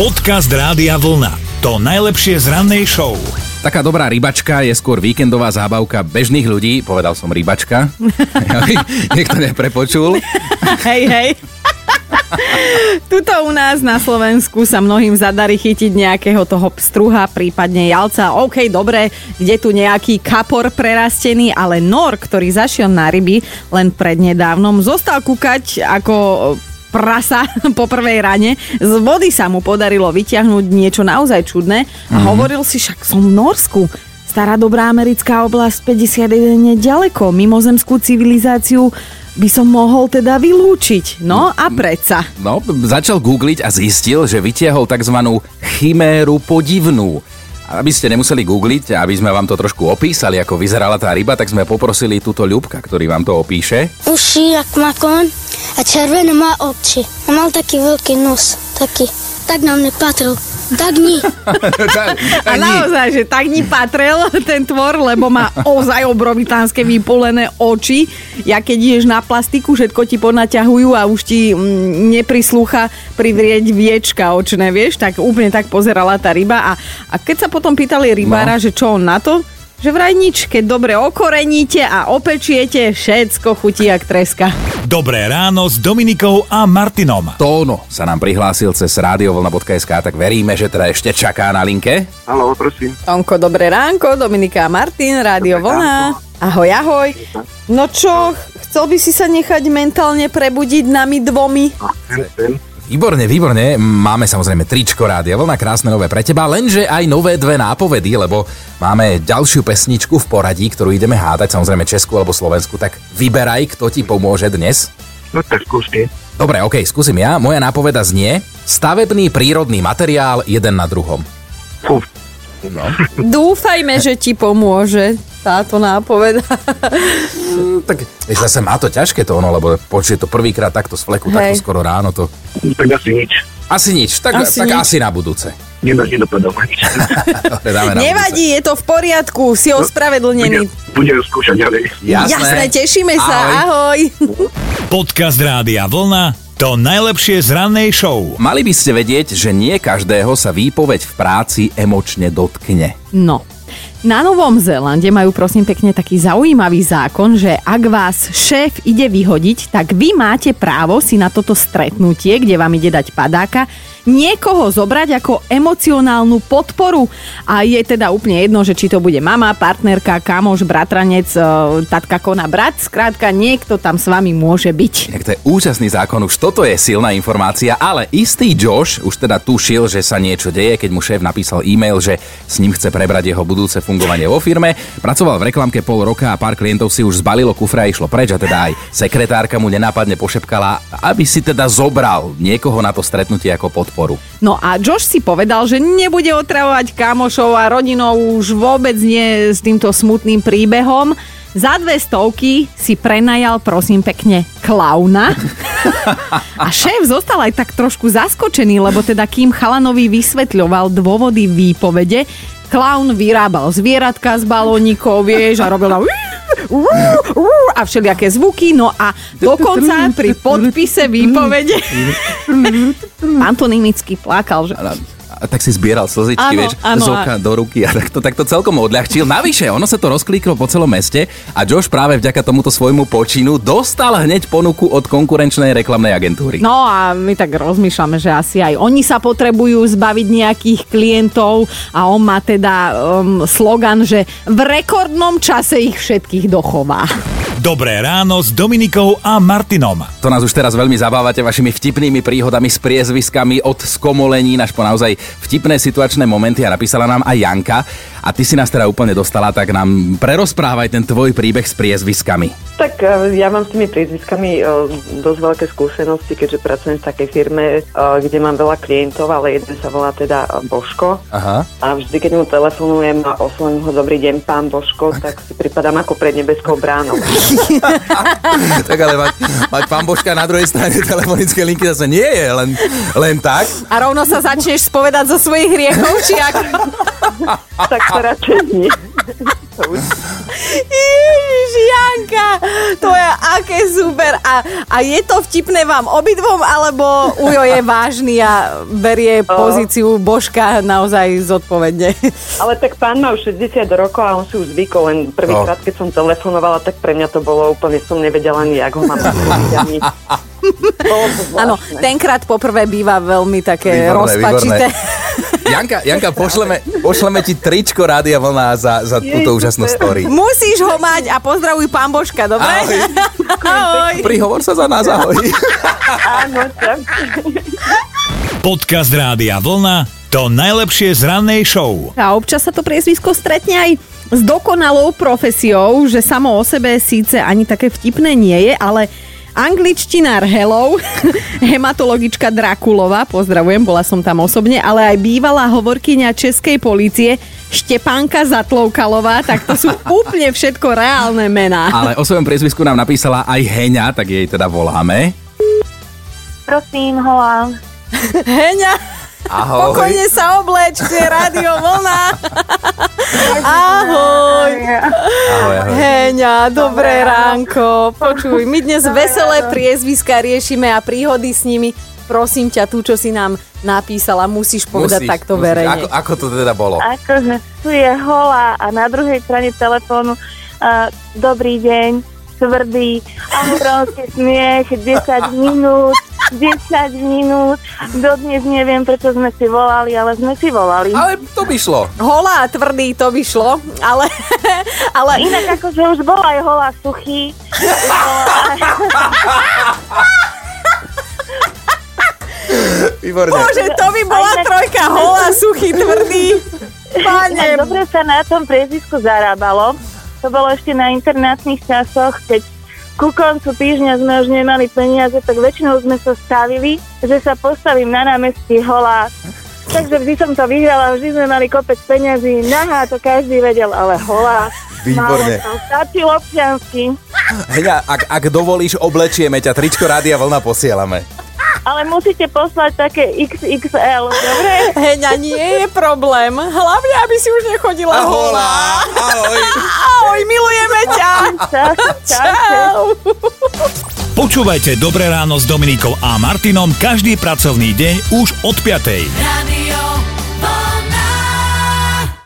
Podcast Rádia Vlna. To najlepšie z rannej show. Taká dobrá rybačka je skôr víkendová zábavka bežných ľudí. Povedal som rybačka. Niekto neprepočul. Hej, hej. Tuto u nás na Slovensku sa mnohým zadarí chytiť nejakého toho pstruha, prípadne jalca. OK, dobre, kde tu nejaký kapor prerastený, ale nor, ktorý zašiel na ryby len prednedávnom, zostal kúkať ako prasa po prvej rane. Z vody sa mu podarilo vyťahnuť niečo naozaj čudné a mm. hovoril si, však som v Norsku. Stará dobrá americká oblasť 51 je ďaleko. Mimozemskú civilizáciu by som mohol teda vylúčiť. No a predsa. No, začal googliť a zistil, že vytiahol tzv. chiméru podivnú. Aby ste nemuseli googliť, aby sme vám to trošku opísali, ako vyzerala tá ryba, tak sme poprosili túto Ľubka, ktorý vám to opíše. Uši, jak makon a červené má oči. A mal taký veľký nos, taký. Tak nám nepatril. Tak ní. a naozaj, že tak ní patrel ten tvor, lebo má ozaj obrovitánske vypolené oči. Ja keď ideš na plastiku, všetko ti ponaťahujú a už ti mm, neprislúcha privrieť viečka očné, vieš, tak úplne tak pozerala tá ryba. A, a keď sa potom pýtali rybára, no. že čo on na to, že vraj nič, keď dobre okoreníte a opečiete, všetko chutí jak treska. Dobré ráno s Dominikou a Martinom. Tóno sa nám prihlásil cez radiovolna.sk, tak veríme, že teda ešte čaká na linke. Halo, prosím. Tonko, dobré ránko, Dominika a Martin, Rádio Vlna. Ahoj, ahoj. No čo, chcel by si sa nechať mentálne prebudiť nami dvomi? Výborne, výborne. Máme samozrejme tričko rádia, veľmi krásne nové pre teba, lenže aj nové dve nápovedy, lebo máme ďalšiu pesničku v poradí, ktorú ideme hádať, samozrejme Česku alebo Slovensku, tak vyberaj, kto ti pomôže dnes. No tak skúste. Dobre, ok, skúsim ja. Moja nápoveda znie stavebný prírodný materiál jeden na druhom. Fú, No. Dúfajme, že ti pomôže táto nápoveda. Mm, tak zase má to ťažké to ono, lebo počuje to prvýkrát takto z fleku, Hej. takto skoro ráno to... tak asi nič. Asi nič, tak Asi tak nič. asi na budúce. Nedá, nedopadol Nevadí, je to v poriadku, si ospravedlnený. Budem, budem skúšať ďalej. Jasné. Jasné, tešíme sa, ahoj. Podcast Rádia Vlna. To najlepšie z rannej show. Mali by ste vedieť, že nie každého sa výpoveď v práci emočne dotkne. No, na Novom Zélande majú prosím pekne taký zaujímavý zákon, že ak vás šéf ide vyhodiť, tak vy máte právo si na toto stretnutie, kde vám ide dať padáka, niekoho zobrať ako emocionálnu podporu. A je teda úplne jedno, že či to bude mama, partnerka, kamoš, bratranec, e, tatka, kona, brat. Skrátka, niekto tam s vami môže byť. Tak to je úžasný zákon, už toto je silná informácia, ale istý Josh už teda tušil, že sa niečo deje, keď mu šéf napísal e-mail, že s ním chce prebrať jeho budúce fungovanie vo firme. Pracoval v reklamke pol roka a pár klientov si už zbalilo kufre a išlo preč a teda aj sekretárka mu nenápadne pošepkala, aby si teda zobral niekoho na to stretnutie ako podporu. No a Josh si povedal, že nebude otravovať kamošov a rodinou už vôbec nie s týmto smutným príbehom. Za dve stovky si prenajal, prosím pekne, klauna. A šéf zostal aj tak trošku zaskočený, lebo teda kým chalanovi vysvetľoval dôvody výpovede, klaun vyrábal zvieratka z balónikov, vieš, a robil tam a všelijaké zvuky, no a dokonca pri podpise výpovede pantonimicky plakal, že A tak si zbieral slzičky, Áno, vieš, áno, z oka do ruky a tak to, tak to celkom odľahčil. Navyše, ono sa to rozklíklo po celom meste a Josh práve vďaka tomuto svojmu počinu dostal hneď ponuku od konkurenčnej reklamnej agentúry. No a my tak rozmýšľame, že asi aj oni sa potrebujú zbaviť nejakých klientov a on má teda um, slogan, že v rekordnom čase ich všetkých dochová. Dobré ráno s Dominikou a Martinom. To nás už teraz veľmi zabávate vašimi vtipnými príhodami s priezviskami od skomolení až po naozaj vtipné situačné momenty a napísala nám aj Janka. A ty si nás teda úplne dostala, tak nám prerozprávaj ten tvoj príbeh s priezviskami. Tak e, ja mám s tými priezviskami e, dosť veľké skúsenosti, keďže pracujem v takej firme, e, kde mám veľa klientov, ale jeden sa volá teda Božko. Aha. A vždy, keď mu telefonujem a oslovím ho dobrý deň, pán Božko, tak si pripadám ako pred nebeskou bránou. tak ale mať, mať pán Božka na druhej strane telefonické linky zase nie je len, len tak. A rovno sa začneš spovedať zo svojich hriechov, či ak... tak to radšej nie. Ježiš, Janka, to je aké super. A, a je to vtipné vám obidvom, alebo Ujo je vážny a berie pozíciu Božka naozaj zodpovedne? Ale tak pán má už 60 rokov a on si už zvykol, len prvýkrát, keď som telefonovala, tak pre mňa to bolo úplne, som nevedela ani, jak ho mám Áno, tenkrát poprvé býva veľmi také Výborné, rozpačité. Janka, Janka pošleme, pošleme ti tričko Rádia Vlna za, za túto úžasnú story. Musíš ho mať a pozdravuj pán Božka, dobre? Ahoj. Ahoj. Prihovor sa za nás, ahoj. Áno, tak. Podcast Rádia Vlna to najlepšie z rannej show. A občas sa to priezvisko stretne aj s dokonalou profesiou, že samo o sebe síce ani také vtipné nie je, ale angličtinár Hello, hematologička Drakulova, pozdravujem, bola som tam osobne, ale aj bývalá hovorkyňa Českej policie Štepánka Zatloukalová, tak to sú úplne všetko reálne mená. Ale o svojom priezvisku nám napísala aj Heňa, tak jej teda voláme. Prosím, holám. Heňa, Ahoj. pokojne sa obleč, tu je rádio vlna. Ahoj. Ahoj, ahoj. Heňa, dobré ránko. Počuj, my dnes veselé priezviska riešime a príhody s nimi. Prosím ťa, tú, čo si nám napísala, musíš povedať Musíš, takto musíš. verejne. Ako, ako to teda bolo? Akože tu je holá a na druhej strane telefónu uh, dobrý deň, tvrdý, obrovský smiech, 10 minút, 10 minút. Dodnes neviem, prečo sme si volali, ale sme si volali. Ale to by šlo. Holá a tvrdý, to by šlo, ale, ale Inak akože už bol aj holá suchý. Výborne. Bože, to by bola tak- trojka holá, suchý, tvrdý. Inak Pane, dobre sa na tom priezvisku zarábalo. To bolo ešte na internátnych časoch, keď ku koncu týždňa sme už nemali peniaze, tak väčšinou sme sa stavili, že sa postavím na námestí holá. Takže vždy som to vyhrala, vždy sme mali kopec peňazí, nahá to každý vedel, ale holá. Výborne. Stačil občiansky. Heňa, ak, ak dovolíš, oblečieme ťa. Tričko Rádia Vlna posielame. Ale musíte poslať také XXL, dobre? Heňa, nie je problém. Hlavne, aby si už nechodila holá. Ahoj. Ahoj, milujeme ťa. Čau, čau. Čau. Počúvajte Dobré ráno s Dominikou a Martinom každý pracovný deň už od 5. Radio